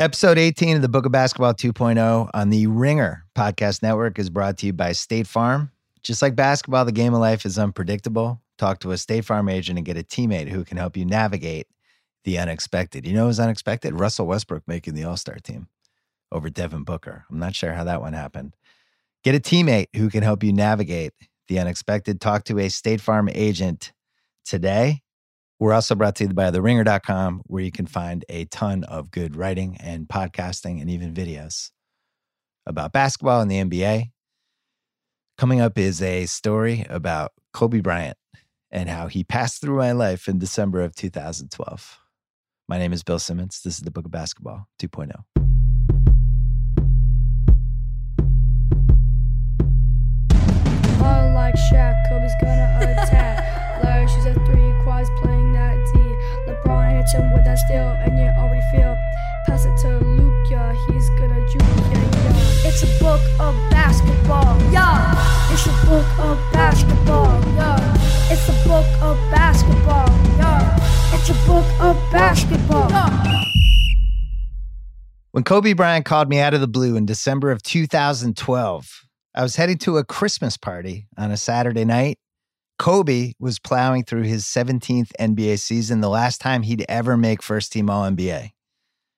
Episode 18 of the Book of Basketball 2.0 on the Ringer Podcast Network is brought to you by State Farm. Just like basketball, the game of life is unpredictable. Talk to a State Farm agent and get a teammate who can help you navigate the unexpected. You know was unexpected? Russell Westbrook making the All Star team over Devin Booker. I'm not sure how that one happened. Get a teammate who can help you navigate the unexpected. Talk to a State Farm agent today. We're also brought to you by theringer.com, where you can find a ton of good writing and podcasting and even videos about basketball and the NBA. Coming up is a story about Kobe Bryant and how he passed through my life in December of 2012. My name is Bill Simmons. This is the Book of Basketball 2.0. steal, and you already feel. Pass it to Luke, yeah, he's gonna juke, yeah, yeah. It's a book of basketball, yeah. It's a book of basketball, yeah. It's a book of basketball, yeah. It's a book of basketball, yeah. When Kobe Bryant called me out of the blue in December of 2012, I was heading to a Christmas party on a Saturday night. Kobe was plowing through his 17th NBA season, the last time he'd ever make first team All NBA.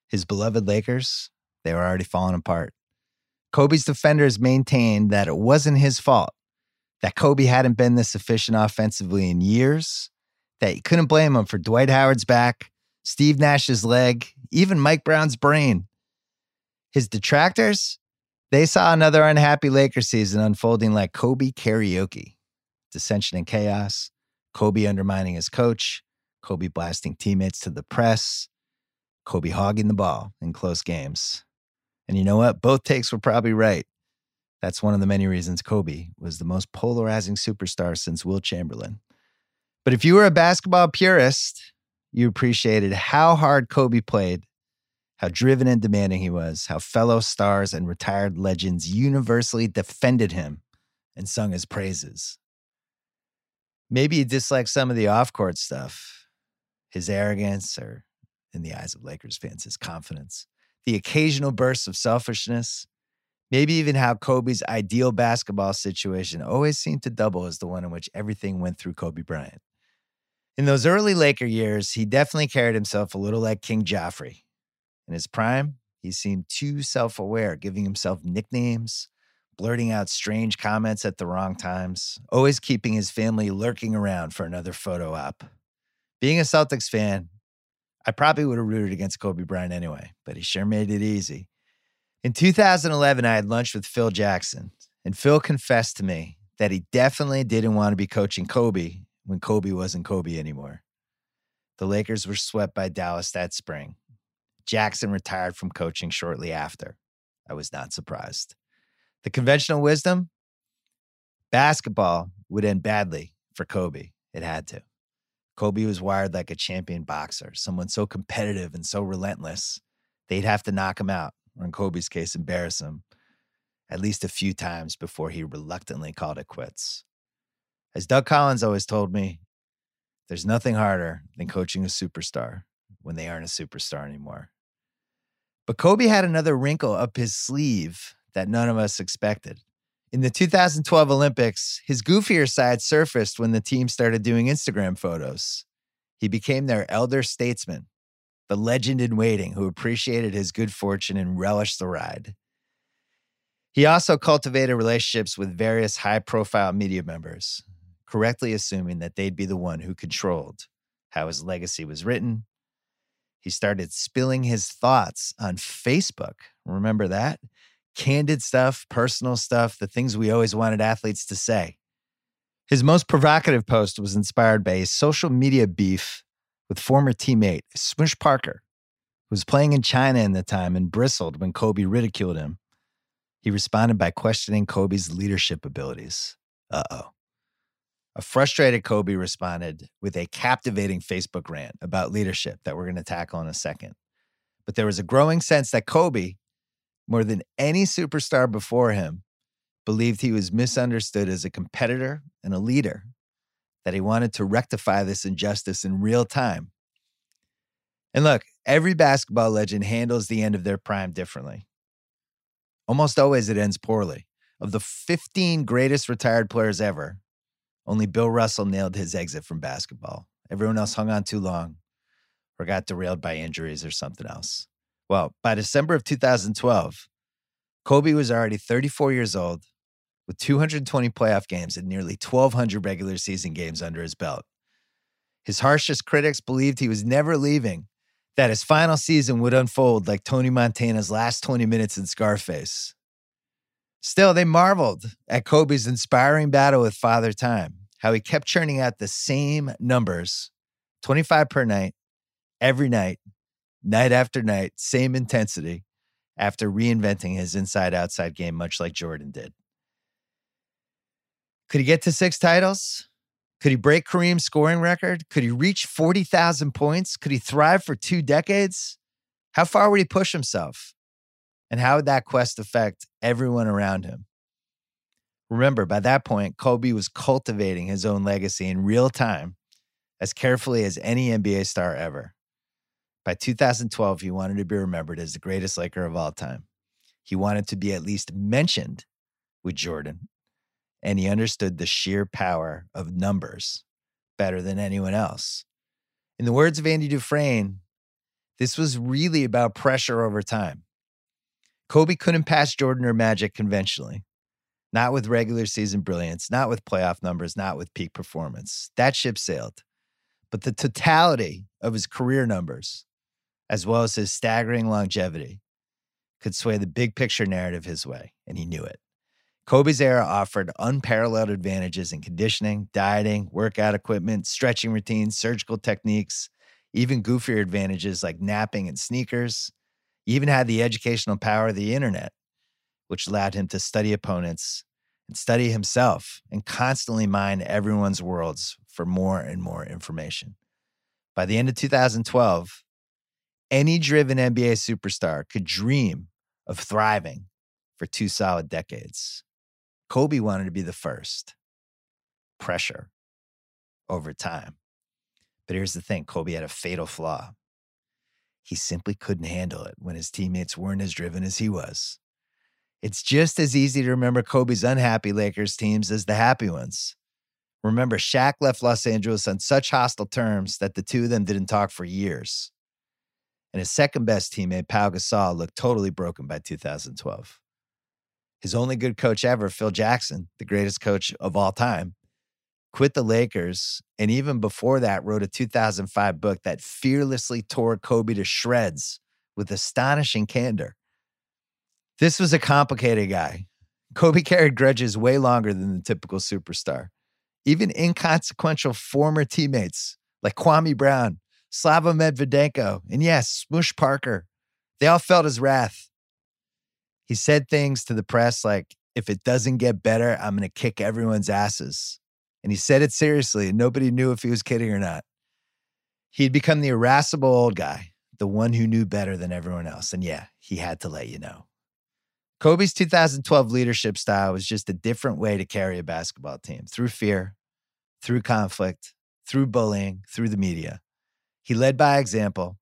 His beloved Lakers, they were already falling apart. Kobe's defenders maintained that it wasn't his fault, that Kobe hadn't been this efficient offensively in years, that you couldn't blame him for Dwight Howard's back, Steve Nash's leg, even Mike Brown's brain. His detractors, they saw another unhappy Lakers season unfolding like Kobe karaoke. Dissension and chaos, Kobe undermining his coach, Kobe blasting teammates to the press, Kobe hogging the ball in close games. And you know what? Both takes were probably right. That's one of the many reasons Kobe was the most polarizing superstar since Wilt Chamberlain. But if you were a basketball purist, you appreciated how hard Kobe played how driven and demanding he was, how fellow stars and retired legends universally defended him and sung his praises. Maybe you dislike some of the off court stuff, his arrogance, or in the eyes of Lakers fans, his confidence, the occasional bursts of selfishness, maybe even how Kobe's ideal basketball situation always seemed to double as the one in which everything went through Kobe Bryant. In those early Laker years, he definitely carried himself a little like King Joffrey. In his prime, he seemed too self aware, giving himself nicknames, blurting out strange comments at the wrong times, always keeping his family lurking around for another photo op. Being a Celtics fan, I probably would have rooted against Kobe Bryant anyway, but he sure made it easy. In 2011, I had lunch with Phil Jackson, and Phil confessed to me that he definitely didn't want to be coaching Kobe when Kobe wasn't Kobe anymore. The Lakers were swept by Dallas that spring. Jackson retired from coaching shortly after. I was not surprised. The conventional wisdom basketball would end badly for Kobe. It had to. Kobe was wired like a champion boxer, someone so competitive and so relentless, they'd have to knock him out, or in Kobe's case, embarrass him at least a few times before he reluctantly called it quits. As Doug Collins always told me, there's nothing harder than coaching a superstar when they aren't a superstar anymore. But Kobe had another wrinkle up his sleeve that none of us expected. In the 2012 Olympics, his goofier side surfaced when the team started doing Instagram photos. He became their elder statesman, the legend in waiting who appreciated his good fortune and relished the ride. He also cultivated relationships with various high profile media members, correctly assuming that they'd be the one who controlled how his legacy was written. He started spilling his thoughts on Facebook. Remember that? Candid stuff, personal stuff, the things we always wanted athletes to say. His most provocative post was inspired by a social media beef with former teammate Smush Parker, who was playing in China in the time and bristled when Kobe ridiculed him. He responded by questioning Kobe's leadership abilities. Uh oh. A frustrated Kobe responded with a captivating Facebook rant about leadership that we're going to tackle in a second. But there was a growing sense that Kobe, more than any superstar before him, believed he was misunderstood as a competitor and a leader, that he wanted to rectify this injustice in real time. And look, every basketball legend handles the end of their prime differently. Almost always it ends poorly. Of the 15 greatest retired players ever, only Bill Russell nailed his exit from basketball. Everyone else hung on too long or got derailed by injuries or something else. Well, by December of 2012, Kobe was already 34 years old with 220 playoff games and nearly 1,200 regular season games under his belt. His harshest critics believed he was never leaving, that his final season would unfold like Tony Montana's last 20 minutes in Scarface. Still, they marveled at Kobe's inspiring battle with Father Time, how he kept churning out the same numbers 25 per night, every night, night after night, same intensity, after reinventing his inside outside game, much like Jordan did. Could he get to six titles? Could he break Kareem's scoring record? Could he reach 40,000 points? Could he thrive for two decades? How far would he push himself? And how would that quest affect everyone around him? Remember, by that point, Kobe was cultivating his own legacy in real time as carefully as any NBA star ever. By 2012, he wanted to be remembered as the greatest Laker of all time. He wanted to be at least mentioned with Jordan, and he understood the sheer power of numbers better than anyone else. In the words of Andy Dufresne, this was really about pressure over time. Kobe couldn't pass Jordan or Magic conventionally, not with regular season brilliance, not with playoff numbers, not with peak performance. That ship sailed. But the totality of his career numbers, as well as his staggering longevity, could sway the big picture narrative his way, and he knew it. Kobe's era offered unparalleled advantages in conditioning, dieting, workout equipment, stretching routines, surgical techniques, even goofier advantages like napping and sneakers. He even had the educational power of the internet, which allowed him to study opponents and study himself and constantly mine everyone's worlds for more and more information. By the end of 2012, any driven NBA superstar could dream of thriving for two solid decades. Kobe wanted to be the first. Pressure over time. But here's the thing Kobe had a fatal flaw. He simply couldn't handle it when his teammates weren't as driven as he was. It's just as easy to remember Kobe's unhappy Lakers teams as the happy ones. Remember, Shaq left Los Angeles on such hostile terms that the two of them didn't talk for years. And his second best teammate, Pau Gasol, looked totally broken by 2012. His only good coach ever, Phil Jackson, the greatest coach of all time, quit the Lakers. And even before that, wrote a 2005 book that fearlessly tore Kobe to shreds with astonishing candor. This was a complicated guy. Kobe carried grudges way longer than the typical superstar. Even inconsequential former teammates like Kwame Brown, Slava Medvedenko, and yes, Smush Parker, they all felt his wrath. He said things to the press like, if it doesn't get better, I'm going to kick everyone's asses. And he said it seriously, and nobody knew if he was kidding or not. He'd become the irascible old guy, the one who knew better than everyone else. And yeah, he had to let you know. Kobe's 2012 leadership style was just a different way to carry a basketball team through fear, through conflict, through bullying, through the media. He led by example.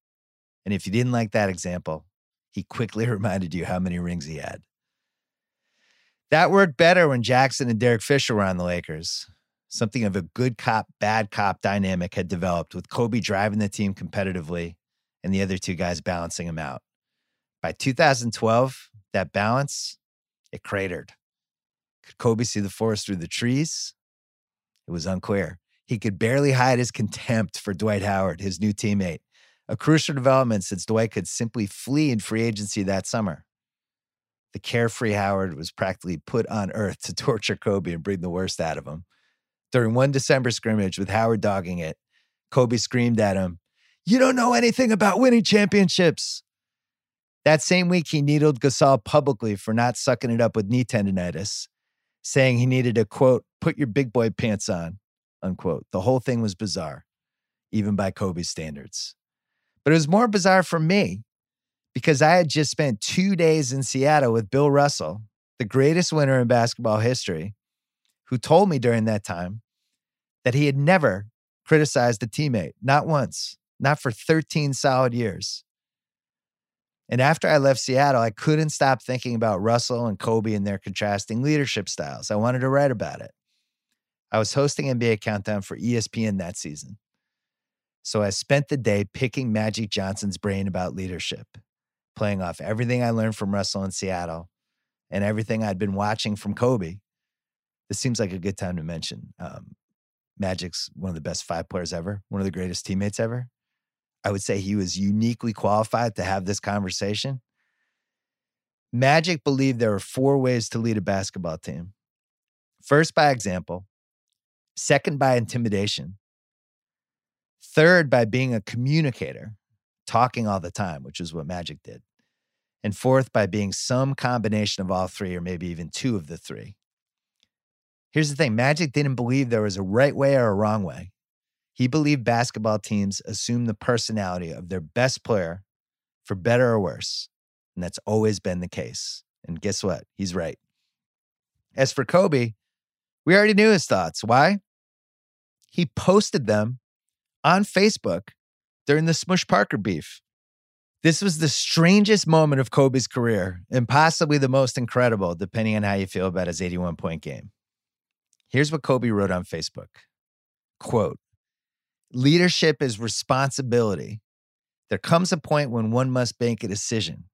And if you didn't like that example, he quickly reminded you how many rings he had. That worked better when Jackson and Derek Fisher were on the Lakers. Something of a good cop, bad cop dynamic had developed with Kobe driving the team competitively and the other two guys balancing him out. By 2012, that balance, it cratered. Could Kobe see the forest through the trees? It was unclear. He could barely hide his contempt for Dwight Howard, his new teammate, a crucial development since Dwight could simply flee in free agency that summer. The carefree Howard was practically put on earth to torture Kobe and bring the worst out of him. During one December scrimmage with Howard dogging it, Kobe screamed at him, You don't know anything about winning championships. That same week, he needled Gasol publicly for not sucking it up with knee tendonitis, saying he needed to, quote, put your big boy pants on, unquote. The whole thing was bizarre, even by Kobe's standards. But it was more bizarre for me because I had just spent two days in Seattle with Bill Russell, the greatest winner in basketball history, who told me during that time that he had never criticized a teammate, not once. not for 13 solid years. And after I left Seattle, I couldn't stop thinking about Russell and Kobe and their contrasting leadership styles. I wanted to write about it. I was hosting NBA Countdown for ESPN that season. So I spent the day picking Magic Johnson's brain about leadership, playing off everything I learned from Russell in Seattle and everything I'd been watching from Kobe. This seems like a good time to mention. Um, Magic's one of the best five players ever, one of the greatest teammates ever. I would say he was uniquely qualified to have this conversation. Magic believed there were four ways to lead a basketball team first, by example, second, by intimidation, third, by being a communicator, talking all the time, which is what Magic did, and fourth, by being some combination of all three, or maybe even two of the three. Here's the thing Magic didn't believe there was a right way or a wrong way. He believed basketball teams assume the personality of their best player for better or worse. And that's always been the case. And guess what? He's right. As for Kobe, we already knew his thoughts. Why? He posted them on Facebook during the Smush Parker beef. This was the strangest moment of Kobe's career and possibly the most incredible, depending on how you feel about his 81 point game. Here's what Kobe wrote on Facebook Quote, Leadership is responsibility. There comes a point when one must make a decision.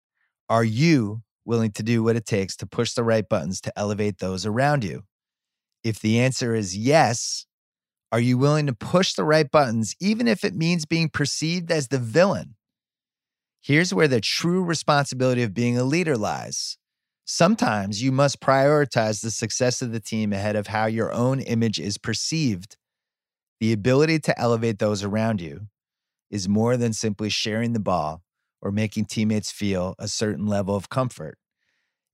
Are you willing to do what it takes to push the right buttons to elevate those around you? If the answer is yes, are you willing to push the right buttons, even if it means being perceived as the villain? Here's where the true responsibility of being a leader lies. Sometimes you must prioritize the success of the team ahead of how your own image is perceived. The ability to elevate those around you is more than simply sharing the ball or making teammates feel a certain level of comfort.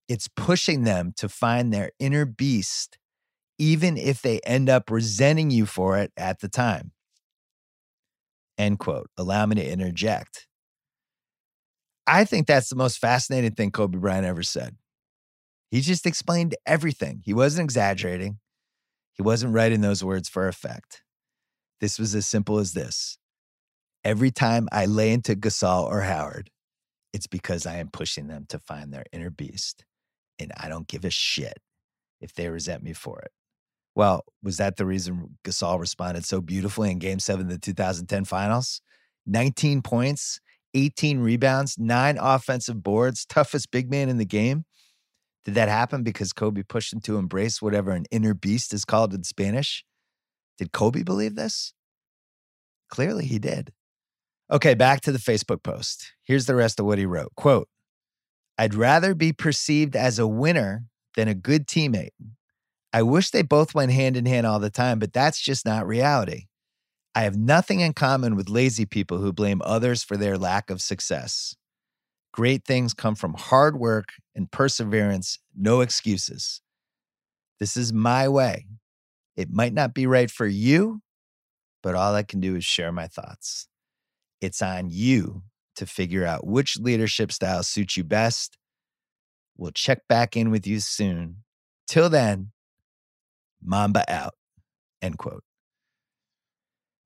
It's pushing them to find their inner beast, even if they end up resenting you for it at the time. End quote. Allow me to interject. I think that's the most fascinating thing Kobe Bryant ever said. He just explained everything. He wasn't exaggerating. He wasn't writing those words for effect. This was as simple as this. Every time I lay into Gasol or Howard, it's because I am pushing them to find their inner beast. And I don't give a shit if they resent me for it. Well, was that the reason Gasol responded so beautifully in game seven of the 2010 finals? 19 points, 18 rebounds, nine offensive boards, toughest big man in the game. Did that happen because Kobe pushed him to embrace whatever an inner beast is called in Spanish? Did Kobe believe this? Clearly he did. Okay, back to the Facebook post. Here's the rest of what he wrote. Quote, I'd rather be perceived as a winner than a good teammate. I wish they both went hand in hand all the time, but that's just not reality. I have nothing in common with lazy people who blame others for their lack of success. Great things come from hard work and perseverance, no excuses. This is my way. It might not be right for you, but all I can do is share my thoughts. It's on you to figure out which leadership style suits you best. We'll check back in with you soon. Till then, Mamba out. End quote.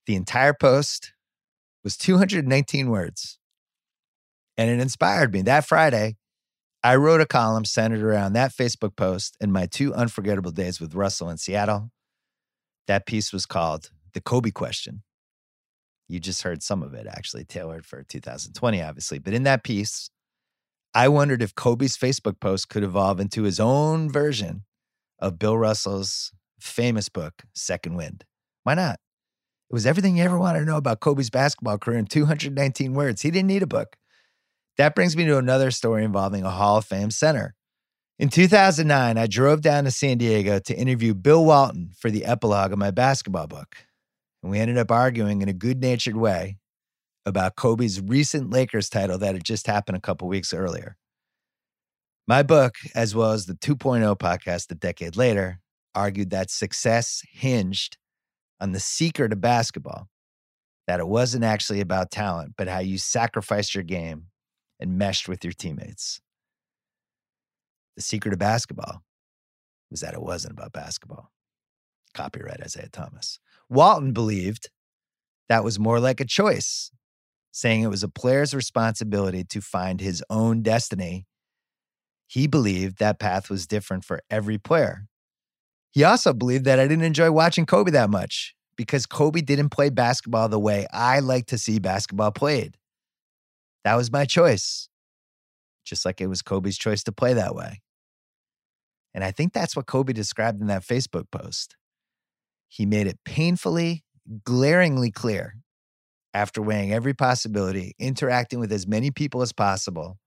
The entire post was 219 words. And it inspired me. That Friday, I wrote a column centered around that Facebook post and my two unforgettable days with Russell in Seattle. That piece was called The Kobe Question. You just heard some of it actually tailored for 2020, obviously. But in that piece, I wondered if Kobe's Facebook post could evolve into his own version of Bill Russell's famous book, Second Wind. Why not? It was everything you ever wanted to know about Kobe's basketball career in 219 words. He didn't need a book. That brings me to another story involving a Hall of Fame center. In 2009, I drove down to San Diego to interview Bill Walton for the epilogue of my basketball book. And we ended up arguing in a good natured way about Kobe's recent Lakers title that had just happened a couple weeks earlier. My book, as well as the 2.0 podcast a decade later, argued that success hinged on the secret of basketball, that it wasn't actually about talent, but how you sacrificed your game and meshed with your teammates. The secret of basketball was that it wasn't about basketball. Copyright Isiah Thomas. Walton believed that was more like a choice saying it was a player's responsibility to find his own destiny. He believed that path was different for every player. He also believed that I didn't enjoy watching Kobe that much because Kobe didn't play basketball the way I like to see basketball played. That was my choice, just like it was Kobe's choice to play that way. And I think that's what Kobe described in that Facebook post. He made it painfully, glaringly clear after weighing every possibility, interacting with as many people as possible,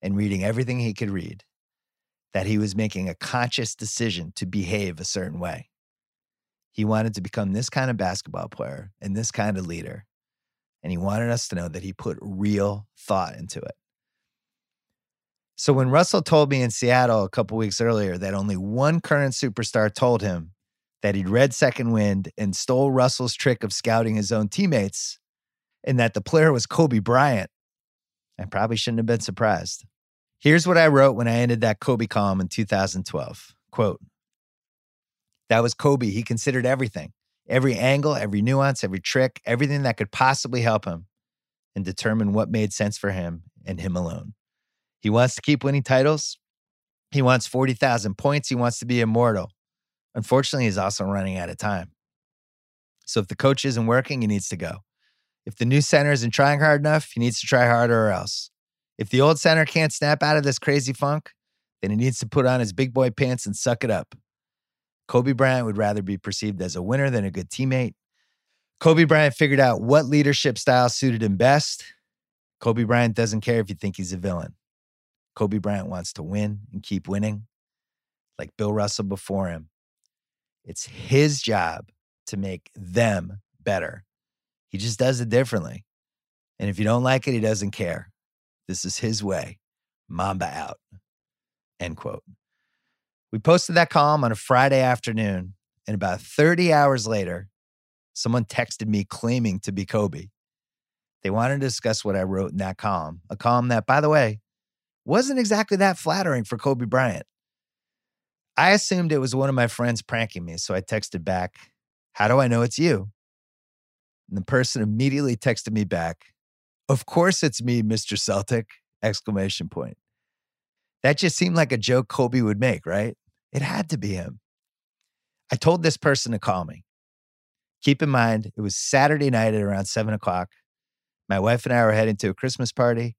and reading everything he could read, that he was making a conscious decision to behave a certain way. He wanted to become this kind of basketball player and this kind of leader. And he wanted us to know that he put real thought into it. So when Russell told me in Seattle a couple weeks earlier that only one current superstar told him that he'd read Second Wind and stole Russell's trick of scouting his own teammates, and that the player was Kobe Bryant, I probably shouldn't have been surprised. Here's what I wrote when I ended that Kobe column in 2012. Quote, that was Kobe. He considered everything, every angle, every nuance, every trick, everything that could possibly help him and determine what made sense for him and him alone. He wants to keep winning titles. He wants 40,000 points. He wants to be immortal. Unfortunately, he's also running out of time. So if the coach isn't working, he needs to go. If the new center isn't trying hard enough, he needs to try harder or else. If the old center can't snap out of this crazy funk, then he needs to put on his big boy pants and suck it up. Kobe Bryant would rather be perceived as a winner than a good teammate. Kobe Bryant figured out what leadership style suited him best. Kobe Bryant doesn't care if you think he's a villain. Kobe Bryant wants to win and keep winning, like Bill Russell before him. It's his job to make them better. He just does it differently. And if you don't like it, he doesn't care. This is his way. Mamba out. End quote. We posted that column on a Friday afternoon, and about 30 hours later, someone texted me claiming to be Kobe. They wanted to discuss what I wrote in that column, a column that, by the way, wasn't exactly that flattering for Kobe Bryant. I assumed it was one of my friends pranking me, so I texted back, How do I know it's you? And the person immediately texted me back, Of course it's me, Mr. Celtic! Exclamation point. That just seemed like a joke Kobe would make, right? It had to be him. I told this person to call me. Keep in mind, it was Saturday night at around seven o'clock. My wife and I were heading to a Christmas party.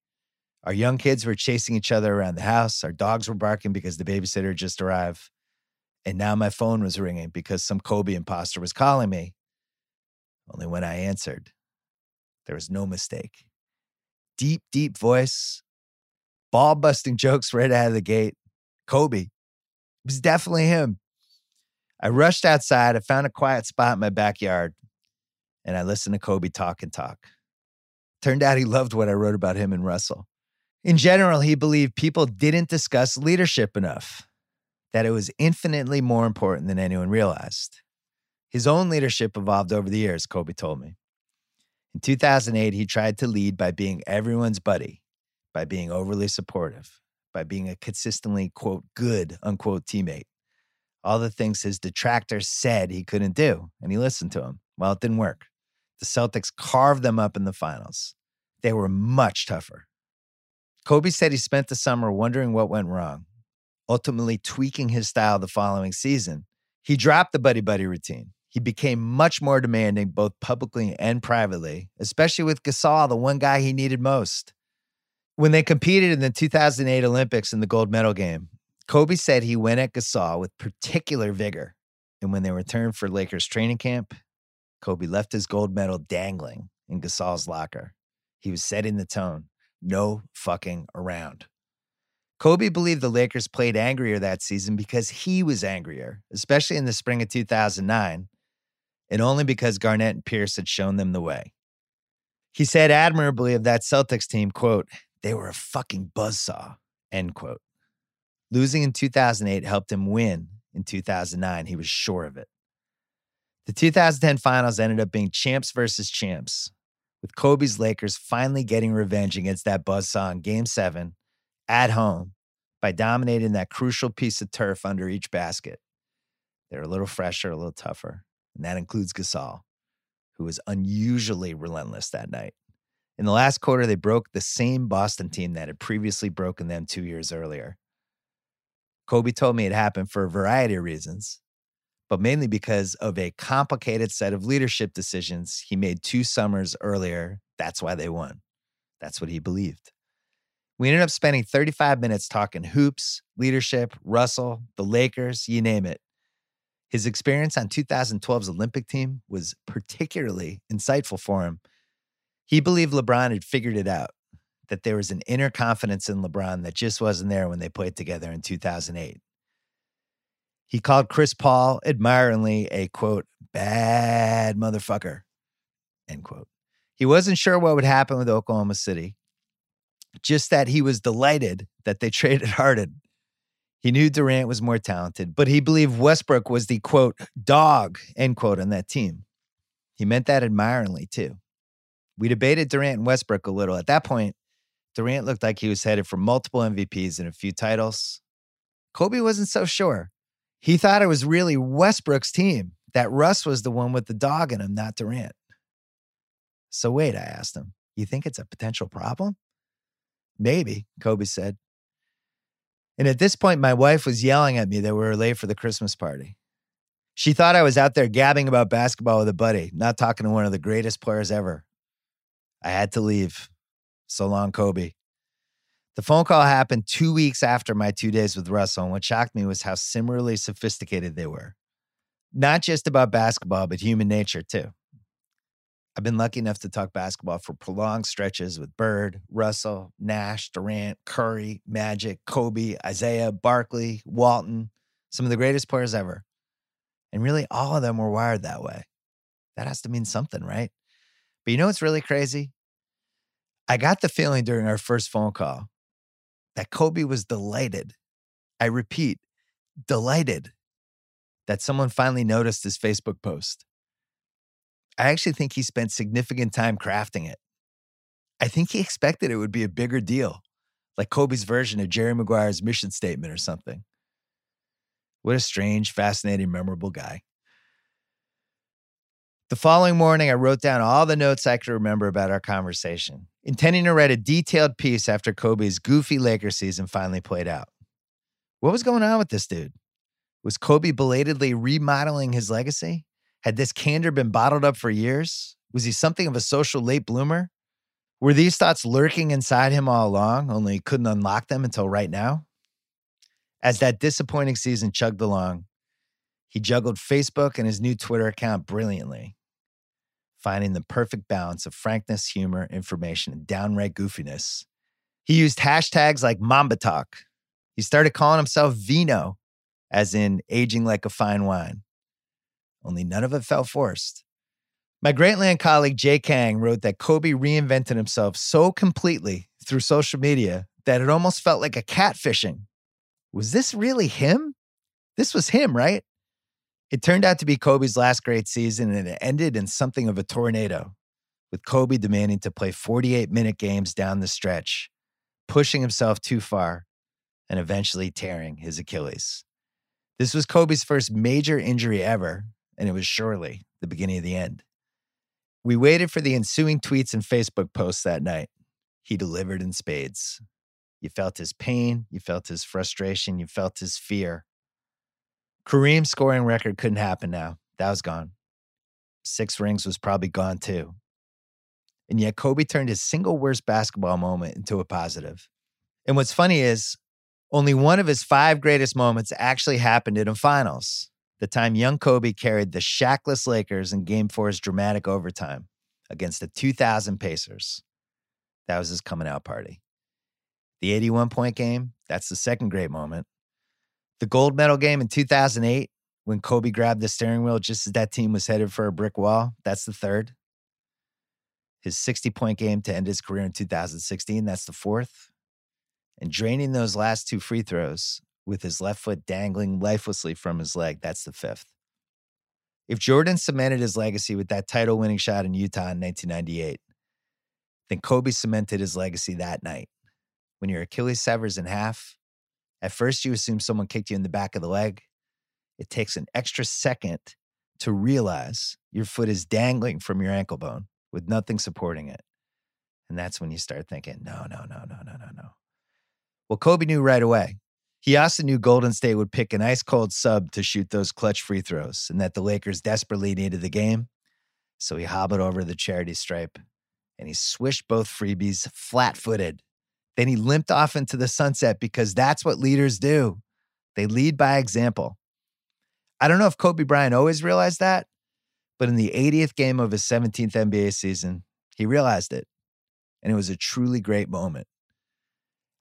Our young kids were chasing each other around the house. Our dogs were barking because the babysitter just arrived. And now my phone was ringing because some Kobe imposter was calling me. Only when I answered, there was no mistake. Deep, deep voice, ball busting jokes right out of the gate. Kobe. It was definitely him. I rushed outside. I found a quiet spot in my backyard and I listened to Kobe talk and talk. Turned out he loved what I wrote about him and Russell. In general, he believed people didn't discuss leadership enough, that it was infinitely more important than anyone realized. His own leadership evolved over the years, Kobe told me. In 2008, he tried to lead by being everyone's buddy, by being overly supportive, by being a consistently, quote, good, unquote, teammate. All the things his detractors said he couldn't do, and he listened to them. Well, it didn't work. The Celtics carved them up in the finals. They were much tougher. Kobe said he spent the summer wondering what went wrong, ultimately tweaking his style the following season. He dropped the buddy buddy routine. He became much more demanding, both publicly and privately, especially with Gasol, the one guy he needed most. When they competed in the 2008 Olympics in the gold medal game, Kobe said he went at Gasol with particular vigor. And when they returned for Lakers training camp, Kobe left his gold medal dangling in Gasol's locker. He was setting the tone no fucking around. Kobe believed the Lakers played angrier that season because he was angrier, especially in the spring of 2009, and only because Garnett and Pierce had shown them the way. He said admirably of that Celtics team, quote, they were a fucking buzzsaw, end quote. Losing in 2008 helped him win in 2009. He was sure of it. The 2010 finals ended up being champs versus champs, with Kobe's Lakers finally getting revenge against that buzzsaw in game seven at home by dominating that crucial piece of turf under each basket. They're a little fresher, a little tougher, and that includes Gasol, who was unusually relentless that night. In the last quarter, they broke the same Boston team that had previously broken them two years earlier. Kobe told me it happened for a variety of reasons, but mainly because of a complicated set of leadership decisions he made two summers earlier. That's why they won. That's what he believed. We ended up spending 35 minutes talking hoops, leadership, Russell, the Lakers, you name it. His experience on 2012's Olympic team was particularly insightful for him. He believed LeBron had figured it out, that there was an inner confidence in LeBron that just wasn't there when they played together in 2008. He called Chris Paul admiringly a quote, bad motherfucker, end quote. He wasn't sure what would happen with Oklahoma City, just that he was delighted that they traded Harden. He knew Durant was more talented, but he believed Westbrook was the quote, dog, end quote, on that team. He meant that admiringly too. We debated Durant and Westbrook a little. At that point, Durant looked like he was headed for multiple MVPs and a few titles. Kobe wasn't so sure. He thought it was really Westbrook's team, that Russ was the one with the dog in him, not Durant. So, wait, I asked him, you think it's a potential problem? Maybe, Kobe said. And at this point, my wife was yelling at me that we were late for the Christmas party. She thought I was out there gabbing about basketball with a buddy, not talking to one of the greatest players ever. I had to leave. So long, Kobe. The phone call happened two weeks after my two days with Russell, and what shocked me was how similarly sophisticated they were. Not just about basketball, but human nature, too. I've been lucky enough to talk basketball for prolonged stretches with Bird, Russell, Nash, Durant, Curry, Magic, Kobe, Isiah, Barkley, Walton, some of the greatest players ever. And really, all of them were wired that way. That has to mean something, right? But you know what's really crazy? I got the feeling during our first phone call that Kobe was delighted. I repeat, delighted that someone finally noticed his Facebook post. I actually think he spent significant time crafting it. I think he expected it would be a bigger deal, like Kobe's version of Jerry Maguire's mission statement or something. What a strange, fascinating, memorable guy. The following morning, I wrote down all the notes I could remember about our conversation, intending to write a detailed piece after Kobe's goofy Lakers season finally played out. What was going on with this dude? Was Kobe belatedly remodeling his legacy? Had this candor been bottled up for years? Was he something of a social late bloomer? Were these thoughts lurking inside him all along, only he couldn't unlock them until right now? As that disappointing season chugged along, he juggled Facebook and his new Twitter account brilliantly, finding the perfect balance of frankness, humor, information, and downright goofiness. He used hashtags like Mamba Talk. He started calling himself Vino, as in aging like a fine wine only none of it felt forced. My Grantland colleague Jay Kang wrote that Kobe reinvented himself so completely through social media that it almost felt like a catfishing. Was this really him? This was him, right? It turned out to be Kobe's last great season, and it ended in something of a tornado, with Kobe demanding to play 48 minute games down the stretch, pushing himself too far, and eventually tearing his Achilles. This was Kobe's first major injury ever, and it was surely the beginning of the end. We waited for the ensuing tweets and Facebook posts that night. He delivered in spades. You felt his pain, you felt his frustration, you felt his fear. Kareem's scoring record couldn't happen now. That was gone. Six rings was probably gone too. And yet Kobe turned his single worst basketball moment into a positive. And what's funny is only one of his five greatest moments actually happened in the finals the time young Kobe carried the Shaqless Lakers in Game Four's dramatic overtime against the 2000 Pacers. That was his coming out party. The 81 point game, that's the second great moment. The gold medal game in 2008, when Kobe grabbed the steering wheel just as that team was headed for a brick wall, that's the third. His 60 point game to end his career in 2016, that's the fourth. And draining those last two free throws with his left foot dangling lifelessly from his leg. That's the fifth. If Jordan cemented his legacy with that title winning shot in Utah in 1998, then Kobe cemented his legacy that night. When your Achilles severs in half, at first you assume someone kicked you in the back of the leg. It takes an extra second to realize your foot is dangling from your ankle bone with nothing supporting it. And that's when you start thinking, no, no, no, no, no, no, no. Well, Kobe knew right away. He also knew Golden State would pick an ice cold sub to shoot those clutch free throws and that the Lakers desperately needed the game. So he hobbled over the charity stripe and he swished both freebies flat footed. Then he limped off into the sunset because that's what leaders do. They lead by example. I don't know if Kobe Bryant always realized that, but in the 80th game of his 17th NBA season, he realized it. And it was a truly great moment.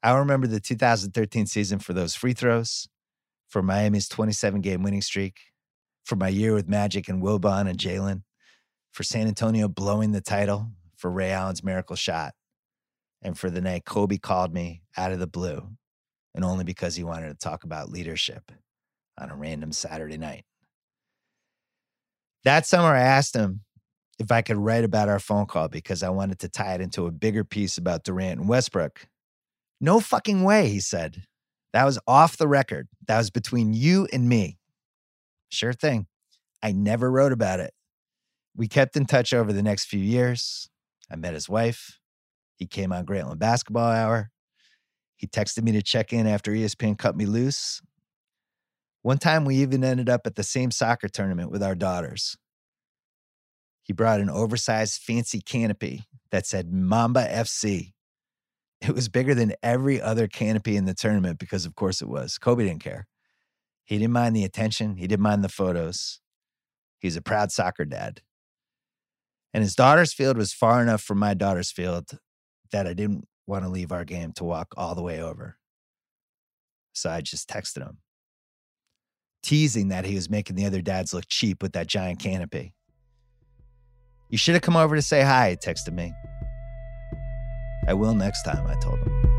I remember the 2013 season for those free throws, for Miami's 27 game winning streak, for my year with Magic and Wilbon and Jalen, for San Antonio blowing the title, for Ray Allen's miracle shot, and for the night Kobe called me out of the blue, and only because he wanted to talk about leadership on a random Saturday night. That summer, I asked him if I could write about our phone call because I wanted to tie it into a bigger piece about Durant and Westbrook. No fucking way, he said. That was off the record. That was between you and me. Sure thing. I never wrote about it. We kept in touch over the next few years. I met his wife. He came on Grantland Basketball Hour. He texted me to check in after ESPN cut me loose. One time we even ended up at the same soccer tournament with our daughters. He brought an oversized fancy canopy that said Mamba FC. It was bigger than every other canopy in the tournament because, of course, it was. Kobe didn't care. He didn't mind the attention, he didn't mind the photos. He's a proud soccer dad. And his daughter's field was far enough from my daughter's field that I didn't want to leave our game to walk all the way over. So I just texted him teasing that he was making the other dads look cheap with that giant canopy. You should have come over to say hi, he texted me. I will next time, I told him.